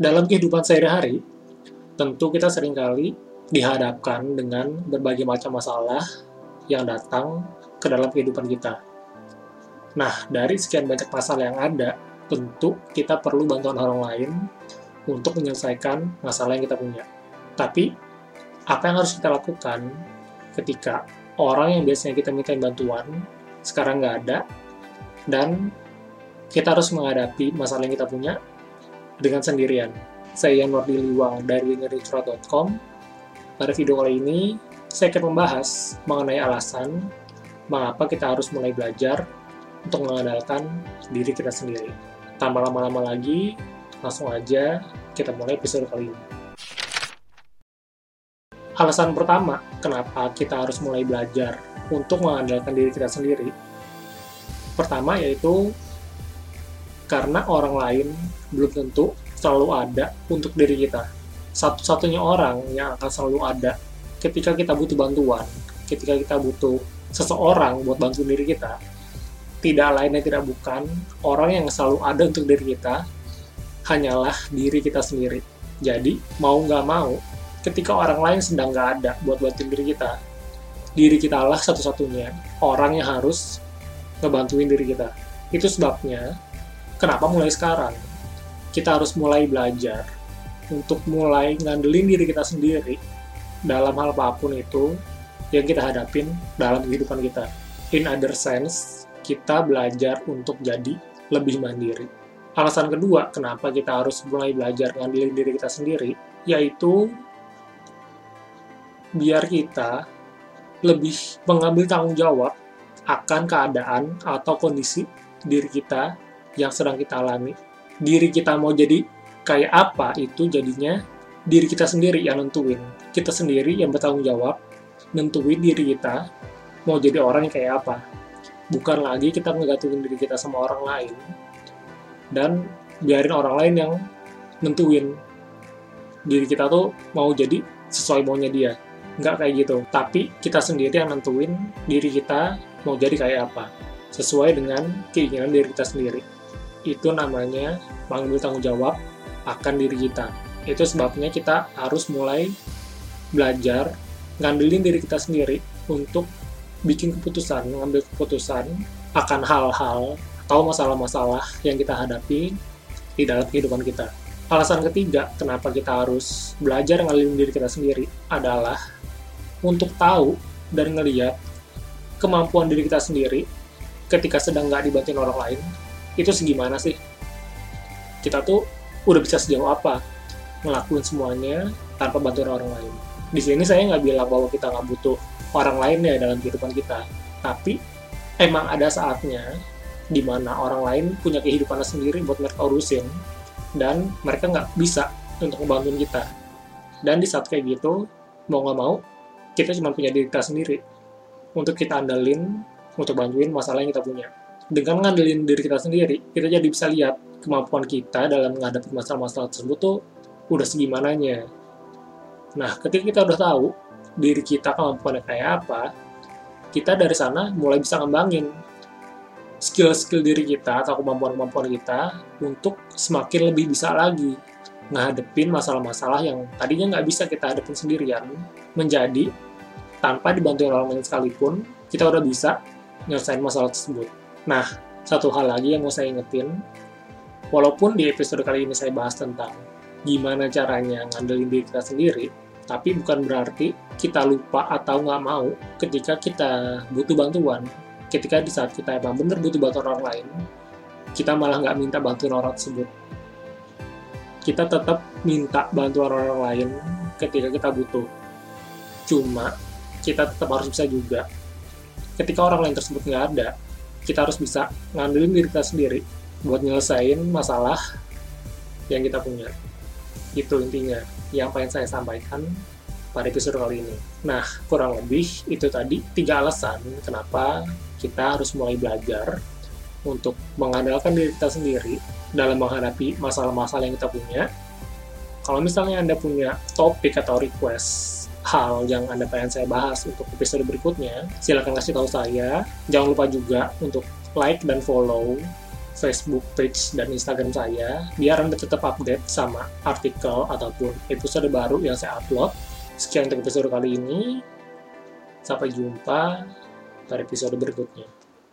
dalam kehidupan sehari-hari, tentu kita sering kali dihadapkan dengan berbagai macam masalah yang datang ke dalam kehidupan kita. Nah, dari sekian banyak masalah yang ada, tentu kita perlu bantuan orang lain untuk menyelesaikan masalah yang kita punya. Tapi, apa yang harus kita lakukan ketika orang yang biasanya kita minta bantuan sekarang nggak ada, dan kita harus menghadapi masalah yang kita punya dengan sendirian. Saya Nordi Liwang dari ngericurat.com. Pada video kali ini, saya akan membahas mengenai alasan mengapa kita harus mulai belajar untuk mengandalkan diri kita sendiri. Tanpa lama-lama lagi, langsung aja kita mulai episode kali ini. Alasan pertama kenapa kita harus mulai belajar untuk mengandalkan diri kita sendiri. Pertama yaitu karena orang lain belum tentu selalu ada untuk diri kita. Satu-satunya orang yang akan selalu ada ketika kita butuh bantuan, ketika kita butuh seseorang buat bantu diri kita, tidak lain dan tidak bukan orang yang selalu ada untuk diri kita, hanyalah diri kita sendiri. Jadi, mau nggak mau, ketika orang lain sedang nggak ada buat bantu diri kita, diri kita lah satu-satunya orang yang harus ngebantuin diri kita. Itu sebabnya, kenapa mulai sekarang? kita harus mulai belajar untuk mulai ngandelin diri kita sendiri dalam hal apa pun itu yang kita hadapin dalam kehidupan kita. In other sense, kita belajar untuk jadi lebih mandiri. Alasan kedua kenapa kita harus mulai belajar ngandelin diri kita sendiri, yaitu biar kita lebih mengambil tanggung jawab akan keadaan atau kondisi diri kita yang sedang kita alami diri kita mau jadi kayak apa itu jadinya diri kita sendiri yang nentuin. Kita sendiri yang bertanggung jawab nentuin diri kita mau jadi orang yang kayak apa. Bukan lagi kita ngegantungin diri kita sama orang lain dan biarin orang lain yang nentuin diri kita tuh mau jadi sesuai maunya dia. Nggak kayak gitu. Tapi kita sendiri yang nentuin diri kita mau jadi kayak apa. Sesuai dengan keinginan diri kita sendiri itu namanya mengambil tanggung jawab akan diri kita. Itu sebabnya kita harus mulai belajar ngandelin diri kita sendiri untuk bikin keputusan, mengambil keputusan akan hal-hal atau masalah-masalah yang kita hadapi di dalam kehidupan kita. Alasan ketiga kenapa kita harus belajar ngandelin diri kita sendiri adalah untuk tahu dan ngeliat kemampuan diri kita sendiri ketika sedang nggak dibantuin orang lain itu segimana sih? Kita tuh udah bisa sejauh apa ngelakuin semuanya tanpa bantuan orang lain? Di sini saya nggak bilang bahwa kita nggak butuh orang lain ya dalam kehidupan kita. Tapi emang ada saatnya di mana orang lain punya kehidupannya sendiri buat mereka urusin dan mereka nggak bisa untuk membantu kita. Dan di saat kayak gitu mau nggak mau kita cuma punya diri kita sendiri untuk kita andalin untuk bantuin masalah yang kita punya dengan ngandelin diri kita sendiri, kita jadi bisa lihat kemampuan kita dalam menghadapi masalah-masalah tersebut tuh udah segimananya. Nah, ketika kita udah tahu diri kita kemampuannya kayak apa, kita dari sana mulai bisa ngembangin skill-skill diri kita atau kemampuan-kemampuan kita untuk semakin lebih bisa lagi ngadepin masalah-masalah yang tadinya nggak bisa kita hadapin sendirian menjadi tanpa dibantu orang lain sekalipun kita udah bisa nyelesain masalah tersebut. Nah, satu hal lagi yang mau saya ingetin, walaupun di episode kali ini saya bahas tentang gimana caranya ngandelin diri kita sendiri, tapi bukan berarti kita lupa atau nggak mau ketika kita butuh bantuan. Ketika di saat kita emang bener butuh bantuan orang lain, kita malah nggak minta bantuan orang tersebut. Kita tetap minta bantuan orang lain ketika kita butuh. Cuma, kita tetap harus bisa juga. Ketika orang lain tersebut nggak ada, kita harus bisa ngandelin diri kita sendiri buat nyelesain masalah yang kita punya. Itu intinya yang pengen saya sampaikan pada episode kali ini. Nah, kurang lebih itu tadi tiga alasan kenapa kita harus mulai belajar untuk mengandalkan diri kita sendiri dalam menghadapi masalah-masalah yang kita punya. Kalau misalnya Anda punya topik atau request hal yang Anda pengen saya bahas untuk episode berikutnya, silahkan kasih tahu saya. Jangan lupa juga untuk like dan follow Facebook page dan Instagram saya biar Anda tetap update sama artikel ataupun episode baru yang saya upload. Sekian untuk episode kali ini. Sampai jumpa pada episode berikutnya.